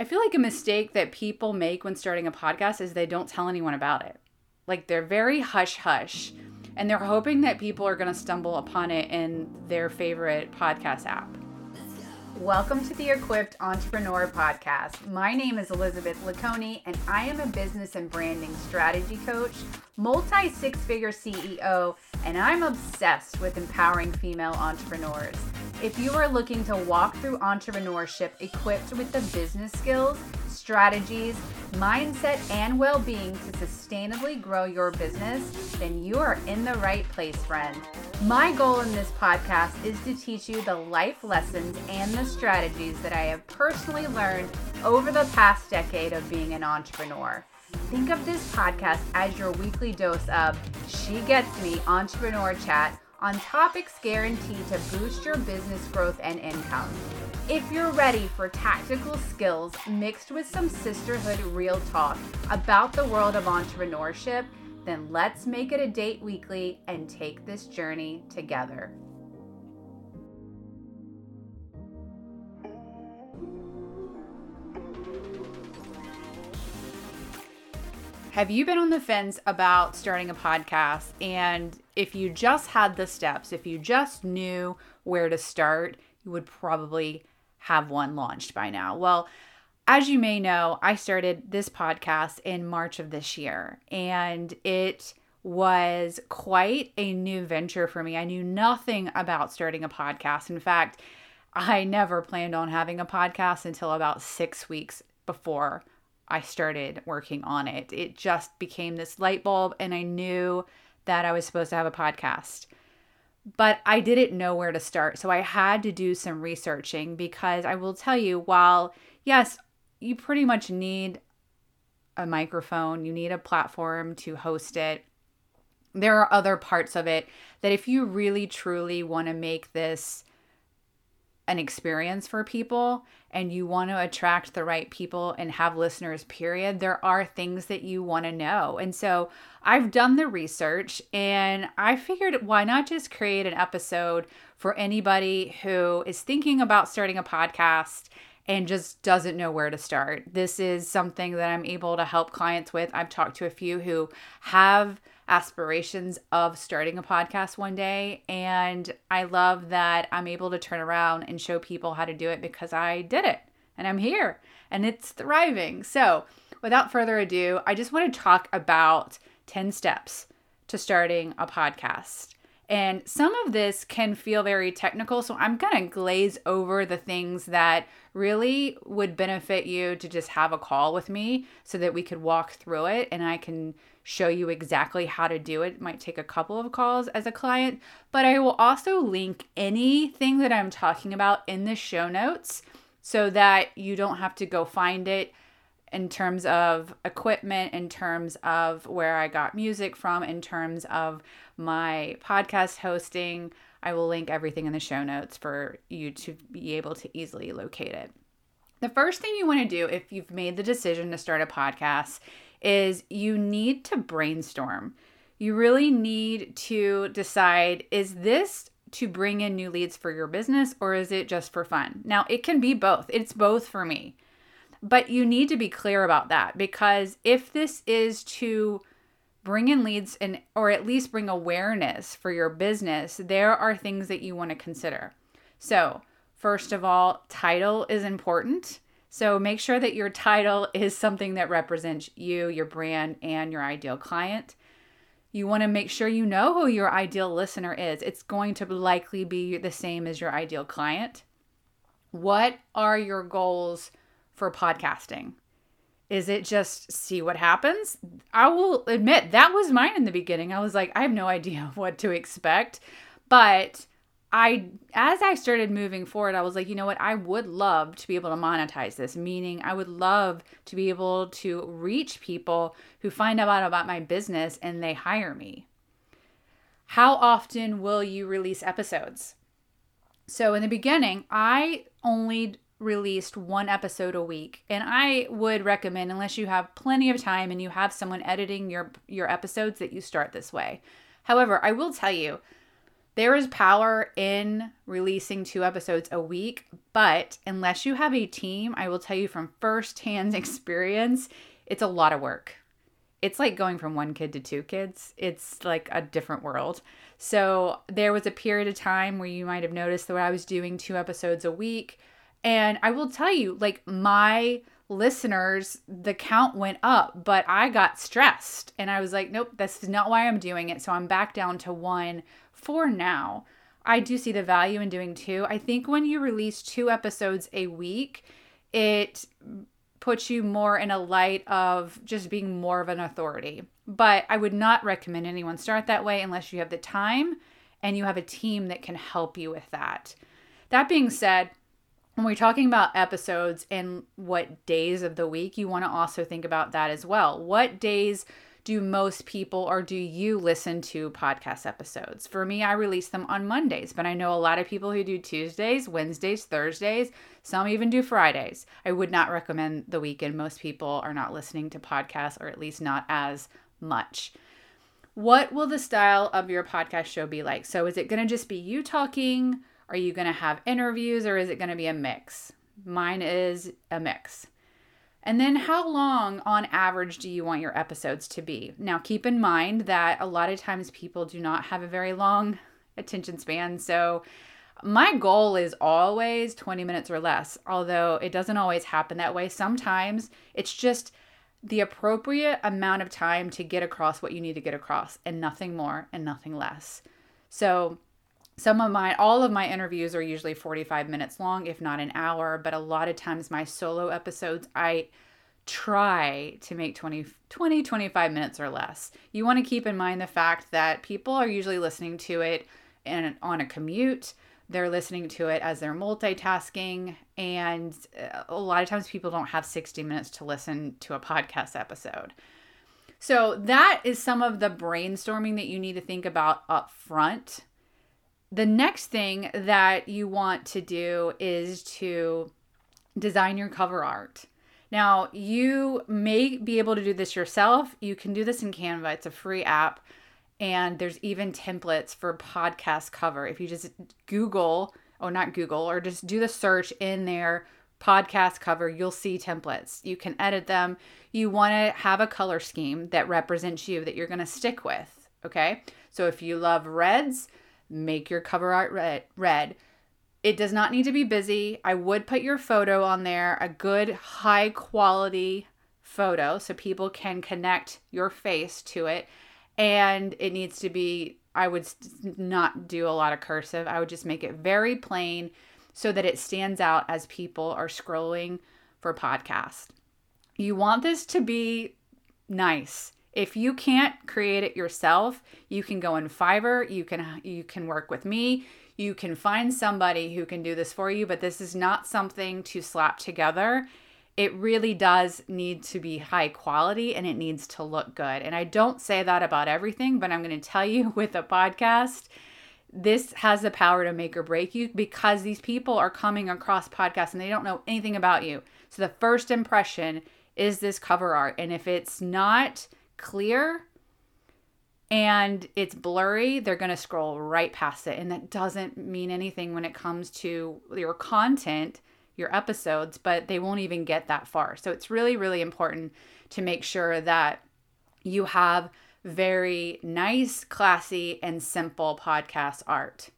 I feel like a mistake that people make when starting a podcast is they don't tell anyone about it. Like they're very hush hush and they're hoping that people are going to stumble upon it in their favorite podcast app. Welcome to the Equipped Entrepreneur Podcast. My name is Elizabeth LeConey, and I am a business and branding strategy coach, multi six figure CEO, and I'm obsessed with empowering female entrepreneurs. If you are looking to walk through entrepreneurship equipped with the business skills, strategies, mindset, and well being to sustainably grow your business, then you are in the right place, friend. My goal in this podcast is to teach you the life lessons and the strategies that I have personally learned over the past decade of being an entrepreneur. Think of this podcast as your weekly dose of She Gets Me Entrepreneur Chat on topics guaranteed to boost your business growth and income. If you're ready for tactical skills mixed with some sisterhood real talk about the world of entrepreneurship, then let's make it a date weekly and take this journey together. Have you been on the fence about starting a podcast? And if you just had the steps, if you just knew where to start, you would probably have one launched by now. Well, as you may know, I started this podcast in March of this year, and it was quite a new venture for me. I knew nothing about starting a podcast. In fact, I never planned on having a podcast until about six weeks before I started working on it. It just became this light bulb, and I knew that I was supposed to have a podcast. But I didn't know where to start. So I had to do some researching because I will tell you, while yes, you pretty much need a microphone, you need a platform to host it. There are other parts of it that if you really truly want to make this an experience for people and you want to attract the right people and have listeners, period, there are things that you want to know. And so I've done the research and I figured why not just create an episode for anybody who is thinking about starting a podcast and just doesn't know where to start. This is something that I'm able to help clients with. I've talked to a few who have aspirations of starting a podcast one day. And I love that I'm able to turn around and show people how to do it because I did it and I'm here and it's thriving. So, without further ado, I just want to talk about 10 steps to starting a podcast. And some of this can feel very technical, so I'm going to glaze over the things that really would benefit you to just have a call with me so that we could walk through it and I can show you exactly how to do it. It might take a couple of calls as a client, but I will also link anything that I'm talking about in the show notes so that you don't have to go find it in terms of equipment, in terms of where I got music from, in terms of my podcast hosting. I will link everything in the show notes for you to be able to easily locate it. The first thing you want to do if you've made the decision to start a podcast is you need to brainstorm. You really need to decide is this to bring in new leads for your business or is it just for fun? Now, it can be both. It's both for me. But you need to be clear about that because if this is to bring in leads and or at least bring awareness for your business, there are things that you want to consider. So, first of all, title is important. So make sure that your title is something that represents you, your brand, and your ideal client. You want to make sure you know who your ideal listener is. It's going to likely be the same as your ideal client. What are your goals for podcasting? Is it just see what happens? I will admit that was mine in the beginning. I was like, I have no idea what to expect. But I as I started moving forward, I was like, you know what? I would love to be able to monetize this, meaning I would love to be able to reach people who find out about my business and they hire me. How often will you release episodes? So in the beginning, I only released one episode a week, and I would recommend unless you have plenty of time and you have someone editing your your episodes that you start this way. However, I will tell you There is power in releasing two episodes a week, but unless you have a team, I will tell you from firsthand experience, it's a lot of work. It's like going from one kid to two kids. It's like a different world. So there was a period of time where you might have noticed that I was doing two episodes a week. And I will tell you, like, my listeners, the count went up, but I got stressed and I was like, nope, that's not why I'm doing it. So I'm back down to one for now. I do see the value in doing two. I think when you release two episodes a week, it puts you more in a light of just being more of an authority. But I would not recommend anyone start that way unless you have the time and you have a team that can help you with that. That being said, when we're talking about episodes and what days of the week, you want to also think about that as well. What days do most people or do you listen to podcast episodes? For me, I release them on Mondays, but I know a lot of people who do Tuesdays, Wednesdays, Thursdays, some even do Fridays. I would not recommend the weekend. Most people are not listening to podcasts, or at least not as much. What will the style of your podcast show be like? So, is it going to just be you talking? Are you going to have interviews or is it going to be a mix? Mine is a mix. And then, how long on average do you want your episodes to be? Now, keep in mind that a lot of times people do not have a very long attention span. So, my goal is always 20 minutes or less, although it doesn't always happen that way. Sometimes it's just the appropriate amount of time to get across what you need to get across, and nothing more and nothing less. So, some of my all of my interviews are usually 45 minutes long if not an hour but a lot of times my solo episodes i try to make 20 20 25 minutes or less. You want to keep in mind the fact that people are usually listening to it and on a commute they're listening to it as they're multitasking and uh, a lot of times people don't have 60 minutes to listen to a podcast episode. So that is some of the brainstorming that you need to think about up front the next thing that you want to do is to design your cover art. Now, you may be able to do this yourself. You can do this in Canva, it's a free app. And there's even templates for podcast cover. If you just Google, oh, not Google, or just do the search in there, podcast cover, you'll see templates. You can edit them. You want to have a color scheme that represents you that you're going to stick with. Okay. So if you love reds, make your cover art red, red. It does not need to be busy. I would put your photo on there, a good high quality photo so people can connect your face to it. And it needs to be, I would not do a lot of cursive. I would just make it very plain so that it stands out as people are scrolling for podcast. You want this to be nice. If you can't create it yourself, you can go in Fiverr, you can you can work with me, you can find somebody who can do this for you, but this is not something to slap together. It really does need to be high quality and it needs to look good. And I don't say that about everything, but I'm going to tell you with a podcast, this has the power to make or break you because these people are coming across podcasts and they don't know anything about you. So the first impression is this cover art. And if it's not clear and it's blurry, they're going to scroll right past it. And that doesn't mean anything when it comes to your content, your episodes, but they won't even get that far. So it's really, really important to make sure that you have very nice, classy, and simple podcast art.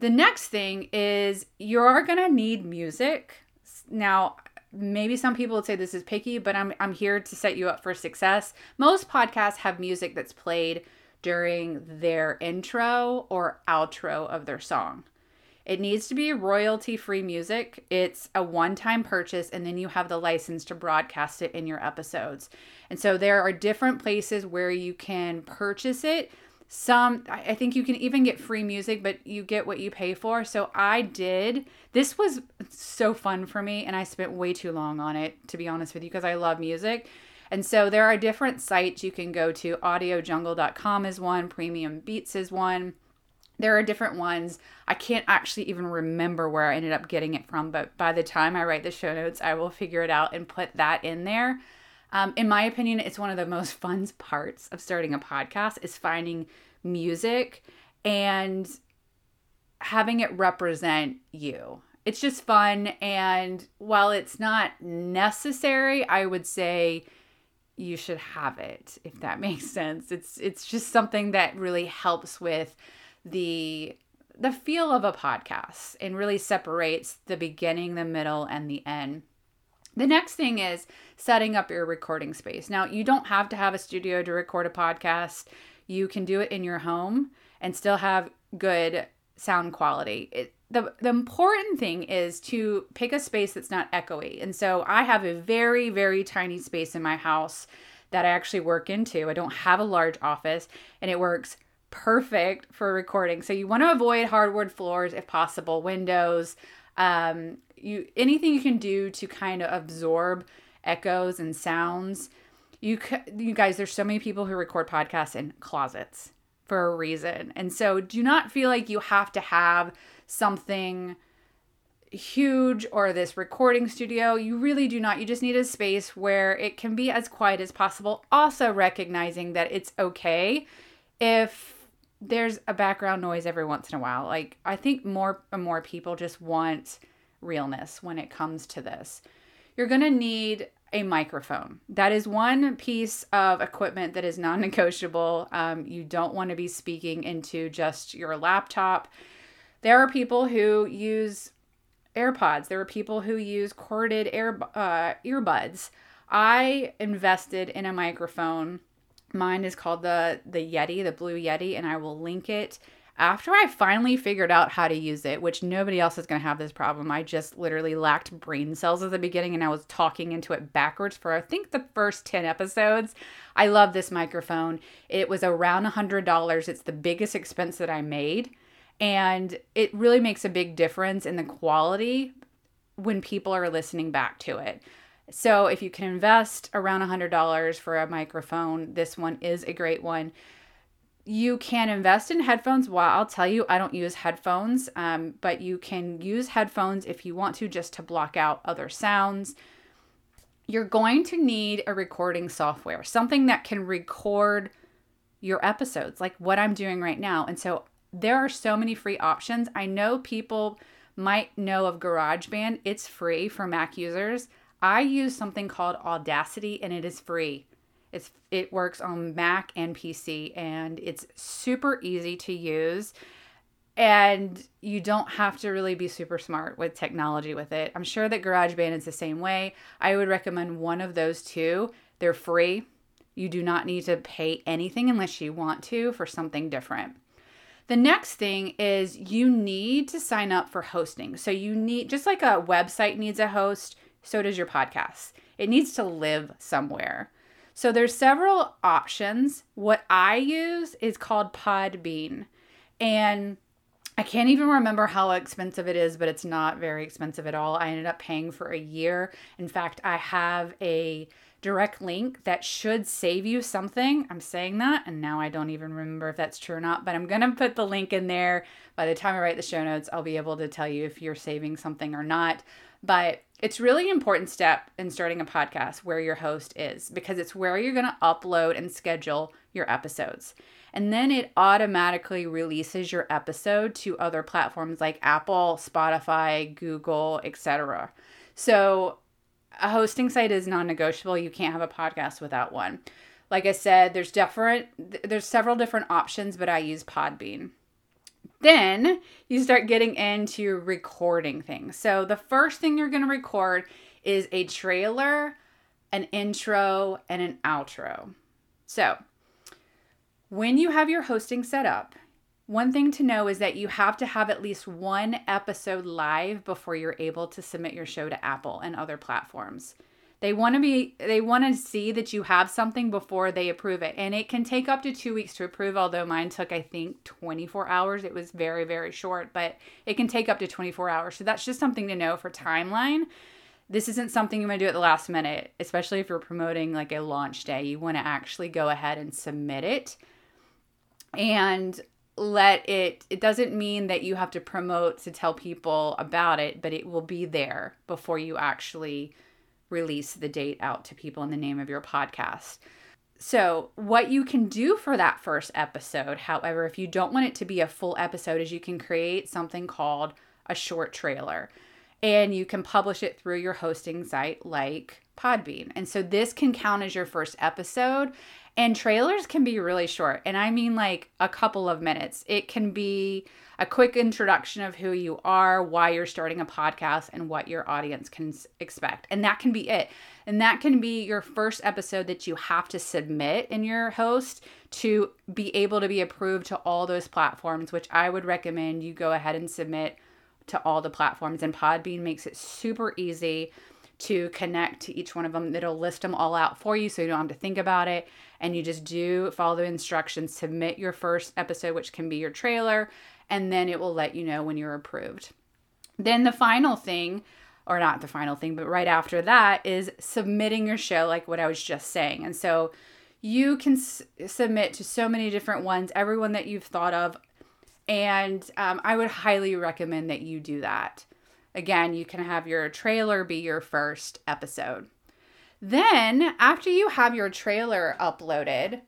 The next thing is you're going to need music. Now, maybe some people would say this is picky, but I'm I'm here to set you up for success. Most podcasts have music that's played during their intro or outro of their song. It needs to be royalty free music. It's a one time purchase, and then you have the license to broadcast it in your episodes. And so there are different places where you can purchase it some i think you can even get free music but you get what you pay for. So i did this was so fun for me and i spent way too long on it to be honest with you because i love music. And so there are different sites you can go to. Audiojungle.com is one premium beats is one. There are different ones. I can't actually even remember where i ended up getting it from but by the time i write the show notes i will figure it out and put that in there um, in my opinion, it's one of the most fun parts of starting a podcast is finding music and having it represent you. It's just fun. And while it's not necessary, I would say you should have it if that makes sense. It's it's just something that really helps with the the feel of a podcast and really separates the beginning, the middle and the end. The next thing is setting up your recording space. Now, you don't have to have a studio to record a podcast. You can do it in your home and still have good sound quality. It, the, the important thing is to pick a space that's not echoey. And so I have a very, very tiny space in my house that I actually work into. I don't have a large office and it works perfect for recording. So you want to avoid hardwood floors if possible, windows, um, you anything you can do to kind of absorb echoes and sounds. You you guys, there's so many people who record podcasts in closets for a reason. And so do not feel like you have to have something huge or this recording studio. You really do not. You just need a space where it can be as quiet as possible. Also, recognizing that it's okay if there's a background noise every once in a while. Like, I think more and more people just want realness when it comes to this. You're going to need a microphone. That is one piece of equipment that is non negotiable. Um, you don't want to be speaking into just your laptop. There are people who use AirPods, there are people who use corded air, uh, earbuds. I invested in a microphone. Mine is called the the Yeti, the Blue Yeti, and I will link it after I finally figured out how to use it, which nobody else is going to have this problem, I just literally lacked brain cells at the beginning and I was talking into it backwards for I think the first 10 episodes. I love this microphone. It was around $100. It's the biggest expense that I made. And it really makes a big difference in the quality when people are listening back to it. So if you can invest around $100 for a microphone, this one is a great one you can invest in headphones. Well, I'll tell you, I don't use headphones, um, but you can use headphones if you want to just to block out other sounds. You're going to need a recording software, something that can record your episodes, like what I'm doing right now. And so there are so many free options. I know people might know of GarageBand, it's free for Mac users. I use something called Audacity and it is free. It's it works on Mac and PC and it's super easy to use. And you don't have to really be super smart with technology with it. I'm sure that GarageBand is the same way. I would recommend one of those two. They're free. You do not need to pay anything unless you want to for something different. The next thing is you need to sign up for hosting. So you need just like a website needs a host, so does your podcast. It needs to live somewhere. So there's several options. What I use is called Podbean. And I can't even remember how expensive it is, but it's not very expensive at all. I ended up paying for a year. In fact, I have a direct link that should save you something. I'm saying that, and now I don't even remember if that's true or not, but I'm going to put the link in there. By the time I write the show notes, I'll be able to tell you if you're saving something or not. But it's really important step in starting a podcast where your host is because it's where you're going to upload and schedule your episodes. And then it automatically releases your episode to other platforms like Apple, Spotify, Google, etc. So a hosting site is non-negotiable. You can't have a podcast without one. Like I said, there's different there's several different options, but I use Podbean. Then you start getting into recording things. So the first thing you're going to record is a trailer, an intro, and an outro. So when you have your hosting set up, one thing to know is that you have to have at least one episode live before you're able to submit your show to Apple and other platforms. They want to be they want to see that you have something before they approve it. And it can take up to 2 weeks to approve, although mine took I think 24 hours. It was very very short, but it can take up to 24 hours. So that's just something to know for timeline. This isn't something you want to do at the last minute, especially if you're promoting like a launch day. You want to actually go ahead and submit it. And let it it doesn't mean that you have to promote to tell people about it but it will be there before you actually release the date out to people in the name of your podcast. So, what you can do for that first episode, however, if you don't want it to be a full episode, is you can create something called a short trailer and you can publish it through your hosting site like Podbean. And so, this can count as your first episode. And trailers can be really short. And I mean like a couple of minutes. It can be a quick introduction of who you are, why you're starting a podcast, and what your audience can expect. And that can be it. And that can be your first episode that you have to submit in your host to be able to be approved to all those platforms, which I would recommend you go ahead and submit to all the platforms. And Podbean makes it super easy to connect to each one of them. It'll list them all out for you so you don't have to think about it. And you just do follow the instructions, submit your first episode, which can be your trailer, and then it will let you know when you're approved. Then the final thing, or not the final thing, but right after that is submitting your show, like what I was just saying. And so you can s- submit to so many different ones, everyone that you've thought of. And um, I would highly recommend that you do that. Again, you can have your trailer be your first episode. Then, after you have your trailer uploaded,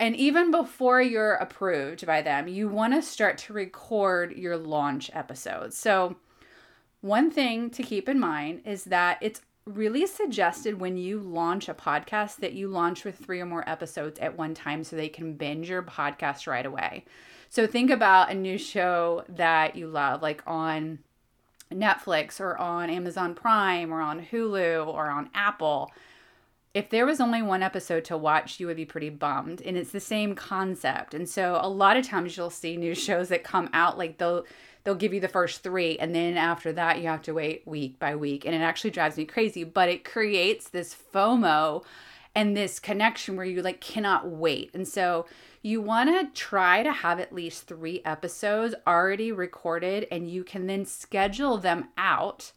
and even before you're approved by them, you want to start to record your launch episodes. So, one thing to keep in mind is that it's really suggested when you launch a podcast that you launch with three or more episodes at one time so they can binge your podcast right away. So, think about a new show that you love, like on Netflix or on Amazon Prime or on Hulu or on Apple if there was only one episode to watch, you would be pretty bummed. And it's the same concept. And so a lot of times you'll see new shows that come out like they'll they'll give you the first 3 and then after that you have to wait week by week and it actually drives me crazy, but it creates this FOMO and this connection where you like cannot wait. And so you want to try to have at least 3 episodes already recorded and you can then schedule them out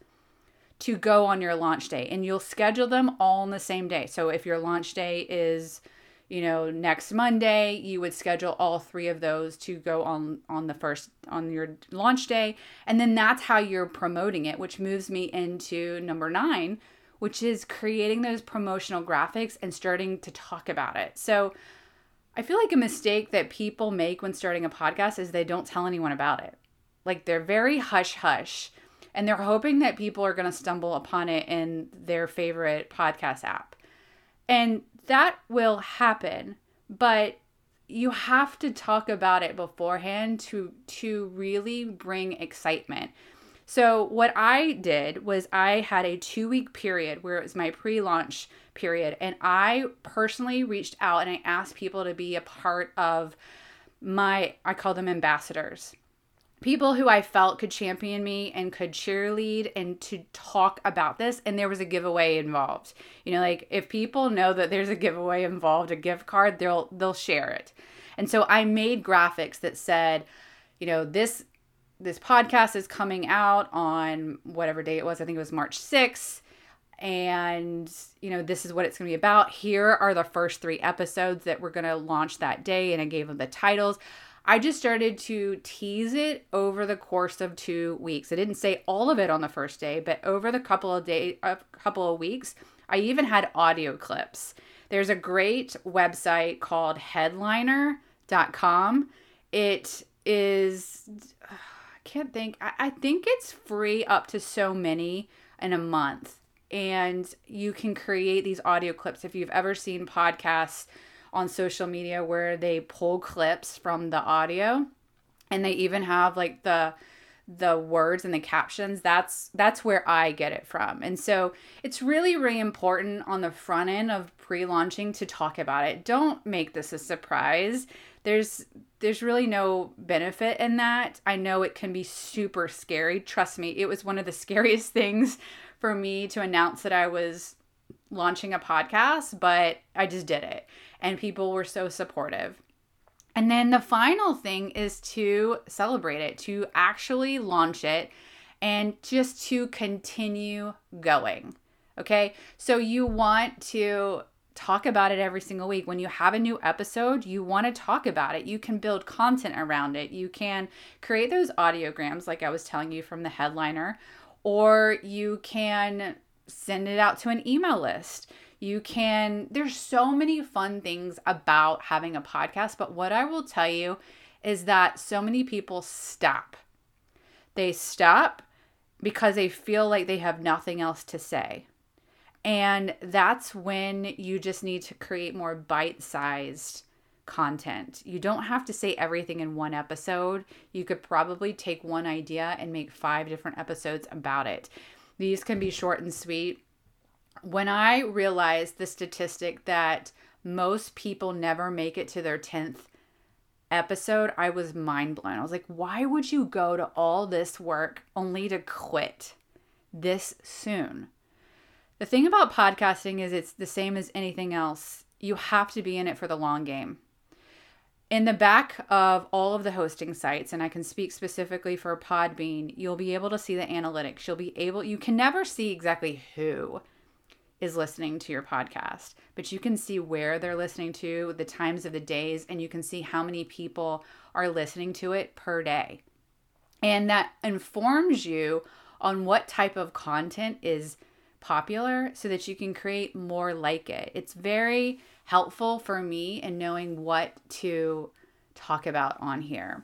to go on your launch day and you'll schedule them all on the same day. So if your launch day is, you know, next Monday, you would schedule all three of those to go on on the first on your launch day and then that's how you're promoting it, which moves me into number 9, which is creating those promotional graphics and starting to talk about it. So I feel like a mistake that people make when starting a podcast is they don't tell anyone about it. Like they're very hush hush and they're hoping that people are going to stumble upon it in their favorite podcast app. And that will happen, but you have to talk about it beforehand to to really bring excitement. So what I did was I had a 2-week period where it was my pre-launch period and I personally reached out and I asked people to be a part of my I call them ambassadors people who I felt could champion me and could cheerlead and to talk about this and there was a giveaway involved. You know, like if people know that there's a giveaway involved, a gift card, they'll they'll share it. And so I made graphics that said, you know, this this podcast is coming out on whatever day it was. I think it was March 6th and you know this is what it's going to be about here are the first three episodes that we're going to launch that day and i gave them the titles I just started to tease it over the course of two weeks. I didn't say all of it on the first day, but over the couple of day, a couple of weeks, I even had audio clips. There's a great website called headliner.com. It is, I can't think, I, I think it's free up to so many in a month. And you can create these audio clips. If you've ever seen podcasts, on social media where they pull clips from the audio and they even have like the the words and the captions. That's that's where i get it from. And so it's really really important on the front end of pre-launching to talk about it. Don't make this a surprise. There's there's really no benefit in that. I know it can be super scary. Trust me it was one of the scariest things for me to announce that i was launching a podcast but i just did it and people were so supportive. And then the final thing is to celebrate it, to actually launch it, and just to continue going. Okay. So you want to talk about it every single week. When you have a new episode, you want to talk about it. You can build content around it. You can create those audiograms, like I was telling you from the headliner, or you can send it out to an email list You can, there's so many fun things about having a podcast, but what I will tell you is that so many people stop. They stop because they feel like they have nothing else to say. And that's when you just need to create more bite sized content. You don't have to say everything in one episode. You could probably take one idea and make five different episodes about it. These can be short and sweet. When I realized the statistic that most people never make it to their 10th episode, I was mind blown. I was like, why would you go to all this work only to quit this soon? The thing about podcasting is it's the same as anything else. You have to be in it for the long game. In the back of all of the hosting sites, and I can speak specifically for Podbean, you'll be able to see the analytics. You'll be able, you can never see exactly who is listening to your podcast, but you can see where they're listening to, the times of the days, and you can see how many people are listening to it per day. And that informs you on what type of content is popular so that you can create more like it. It's very helpful for me in knowing what to talk about on here.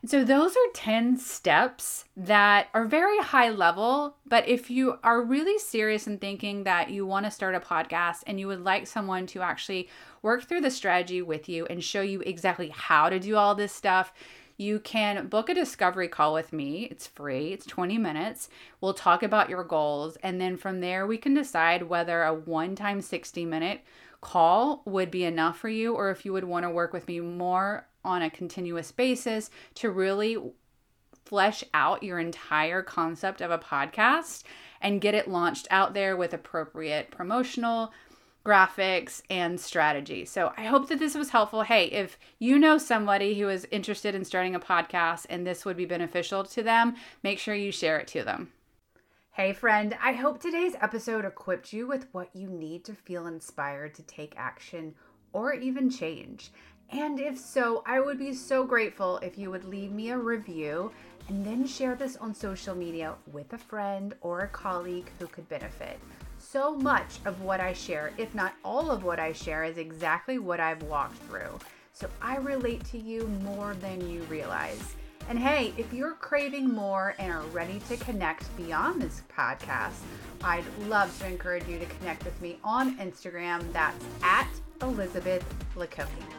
And so those are 10 steps that are very high level, but if you are really serious in thinking that you want to start a podcast and you would like someone to actually work through the strategy with you and show you exactly how to do all this stuff, you can book a discovery call with me. It's free, it's 20 minutes. We'll talk about your goals, and then from there, we can decide whether a one time 60 minute call would be enough for you or if you would want to work with me more on a continuous basis to really flesh out your entire concept of a podcast and get it launched out there with appropriate promotional graphics and strategy. So I hope that this was helpful. Hey, if you know somebody who is interested in starting a podcast and this would be beneficial to them, make sure you share it to them. Hey, friend, I hope today's episode equipped you with what you need to feel inspired to take action or even change. And if so, I would be so grateful if you would leave me a review and then share this on social media with a friend or a colleague who could benefit. So much of what I share, if not all of what I share, is exactly what I've walked through. So I relate to you more than you realize. And hey, if you're craving more and are ready to connect beyond this podcast, I'd love to encourage you to connect with me on Instagram. That's at Elizabeth LeConey.